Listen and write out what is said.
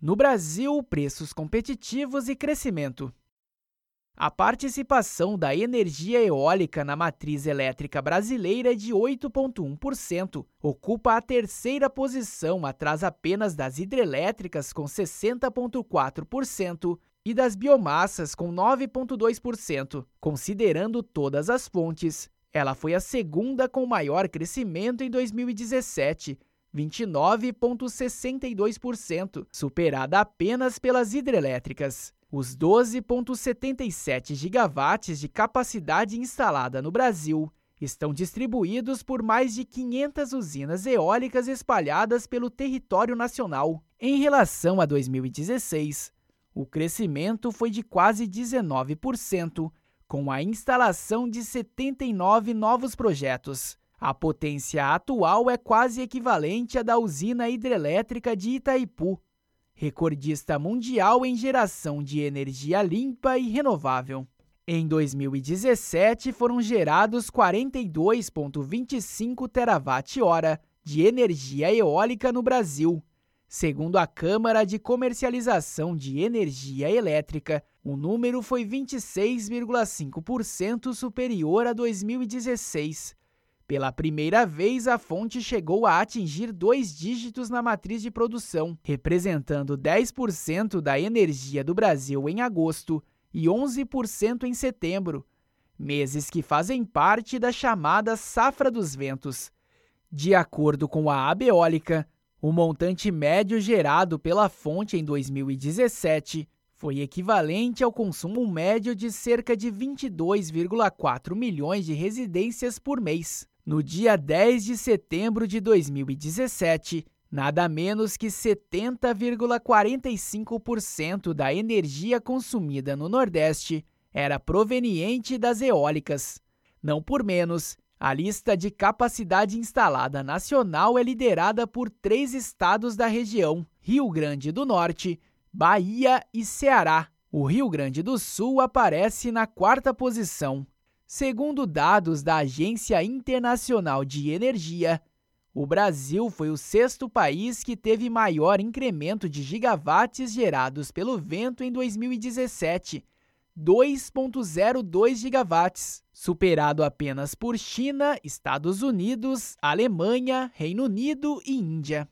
No Brasil, preços competitivos e crescimento. A participação da energia eólica na matriz elétrica brasileira é de 8,1%, ocupa a terceira posição, atrás apenas das hidrelétricas, com 60,4%, e das biomassas, com 9,2%. Considerando todas as fontes, ela foi a segunda com maior crescimento em 2017. 29,62%, superada apenas pelas hidrelétricas. Os 12,77 gigawatts de capacidade instalada no Brasil estão distribuídos por mais de 500 usinas eólicas espalhadas pelo território nacional. Em relação a 2016, o crescimento foi de quase 19%, com a instalação de 79 novos projetos. A potência atual é quase equivalente à da usina hidrelétrica de Itaipu, recordista mundial em geração de energia limpa e renovável. Em 2017, foram gerados 42,25 terawatt-hora de energia eólica no Brasil. Segundo a Câmara de Comercialização de Energia Elétrica, o número foi 26,5% superior a 2016 pela primeira vez, a fonte chegou a atingir dois dígitos na matriz de produção, representando 10% da energia do Brasil em agosto e 11% em setembro, meses que fazem parte da chamada safra dos ventos. De acordo com a Abeólica, o montante médio gerado pela fonte em 2017 foi equivalente ao consumo médio de cerca de 22,4 milhões de residências por mês. No dia 10 de setembro de 2017, nada menos que 70,45% da energia consumida no Nordeste era proveniente das eólicas. Não por menos, a lista de capacidade instalada nacional é liderada por três estados da região: Rio Grande do Norte, Bahia e Ceará. O Rio Grande do Sul aparece na quarta posição. Segundo dados da Agência Internacional de Energia, o Brasil foi o sexto país que teve maior incremento de gigawatts gerados pelo vento em 2017, 2,02 gigawatts, superado apenas por China, Estados Unidos, Alemanha, Reino Unido e Índia.